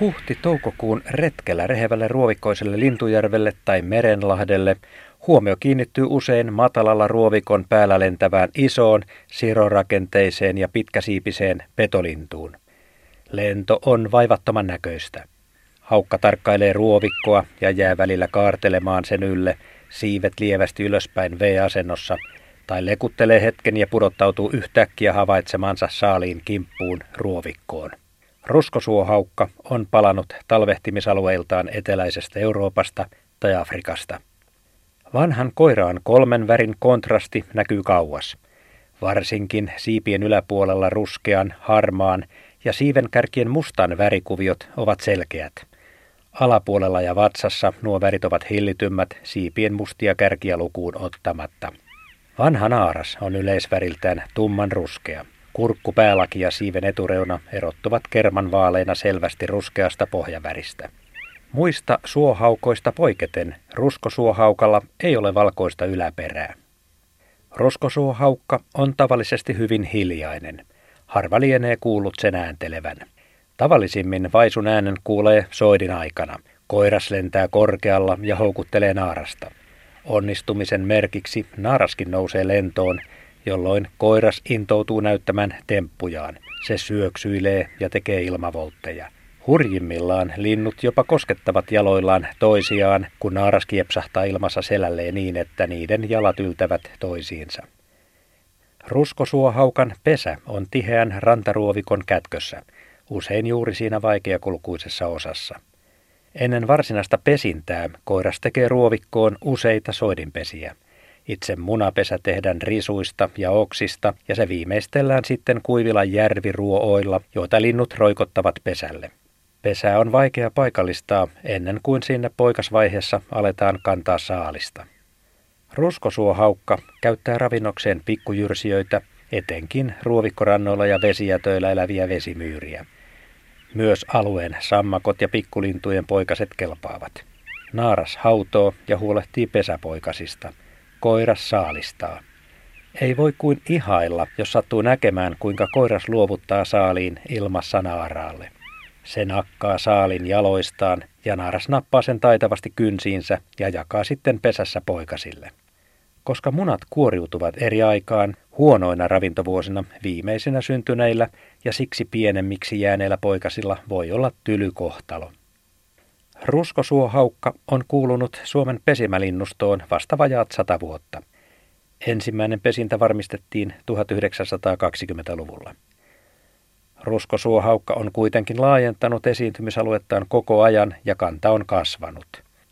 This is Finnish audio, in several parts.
Huhti-toukokuun retkellä rehevälle ruovikkoiselle Lintujärvelle tai Merenlahdelle huomio kiinnittyy usein matalalla ruovikon päällä lentävään isoon, sirorakenteiseen ja pitkäsiipiseen petolintuun. Lento on vaivattoman näköistä. Haukka tarkkailee ruovikkoa ja jää välillä kaartelemaan sen ylle, siivet lievästi ylöspäin V-asennossa, tai lekuttelee hetken ja pudottautuu yhtäkkiä havaitsemansa saaliin kimppuun ruovikkoon. Ruskosuohaukka on palannut talvehtimisalueiltaan eteläisestä Euroopasta tai Afrikasta. Vanhan koiraan kolmen värin kontrasti näkyy kauas. Varsinkin siipien yläpuolella ruskean, harmaan ja siivenkärkien mustan värikuviot ovat selkeät. Alapuolella ja vatsassa nuo värit ovat hillitymmät siipien mustia kärkiä lukuun ottamatta. Vanha naaras on yleisväriltään tumman ruskea. Kurkku, päälaki ja siiven etureuna erottuvat kerman vaaleina selvästi ruskeasta pohjaväristä. Muista suohaukoista poiketen ruskosuohaukalla ei ole valkoista yläperää. Roskosuohaukka on tavallisesti hyvin hiljainen. Harva lienee kuullut sen ääntelevän. Tavallisimmin vaisun äänen kuulee soidin aikana. Koiras lentää korkealla ja houkuttelee naarasta. Onnistumisen merkiksi naaraskin nousee lentoon jolloin koiras intoutuu näyttämään temppujaan. Se syöksyilee ja tekee ilmavoltteja. Hurjimmillaan linnut jopa koskettavat jaloillaan toisiaan, kun naaras kiepsahtaa ilmassa selälleen niin, että niiden jalat yltävät toisiinsa. Ruskosuohaukan pesä on tiheän rantaruovikon kätkössä, usein juuri siinä vaikeakulkuisessa osassa. Ennen varsinaista pesintää koiras tekee ruovikkoon useita soidinpesiä. Itse munapesä tehdään risuista ja oksista ja se viimeistellään sitten kuivilla järviruooilla, joita linnut roikottavat pesälle. Pesää on vaikea paikallistaa ennen kuin sinne poikasvaiheessa aletaan kantaa saalista. Ruskosuohaukka käyttää ravinnokseen pikkujyrsijöitä, etenkin ruovikkorannoilla ja vesijätöillä eläviä vesimyyriä. Myös alueen sammakot ja pikkulintujen poikaset kelpaavat. Naaras hautoo ja huolehtii pesäpoikasista – koiras saalistaa. Ei voi kuin ihailla, jos sattuu näkemään, kuinka koiras luovuttaa saaliin ilmassa naaraalle. Se nakkaa saalin jaloistaan ja naaras nappaa sen taitavasti kynsiinsä ja jakaa sitten pesässä poikasille. Koska munat kuoriutuvat eri aikaan, huonoina ravintovuosina viimeisenä syntyneillä ja siksi pienemmiksi jääneillä poikasilla voi olla tylykohtalo. Ruskosuohaukka on kuulunut Suomen pesimälinnustoon vasta vajaat sata vuotta. Ensimmäinen pesintä varmistettiin 1920-luvulla. Ruskosuohaukka on kuitenkin laajentanut esiintymisaluettaan koko ajan ja kanta on kasvanut.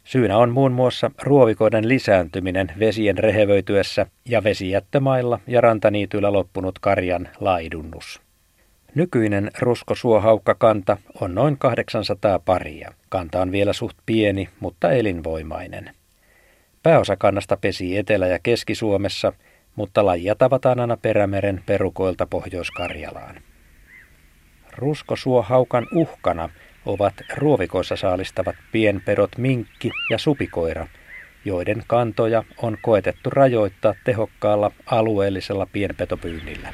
Syynä on muun muassa ruovikoiden lisääntyminen vesien rehevöityessä ja vesijättömailla ja rantaniityillä loppunut karjan laidunnus. Nykyinen ruskosuohaukkakanta on noin 800 paria. Kanta on vielä suht pieni, mutta elinvoimainen. Pääosa kannasta pesii Etelä- ja Keski-Suomessa, mutta lajia tavataan aina Perämeren perukoilta Pohjois-Karjalaan. Ruskosuohaukan uhkana ovat ruovikoissa saalistavat pienperot minkki ja supikoira, joiden kantoja on koetettu rajoittaa tehokkaalla alueellisella pienpetopyynnillä.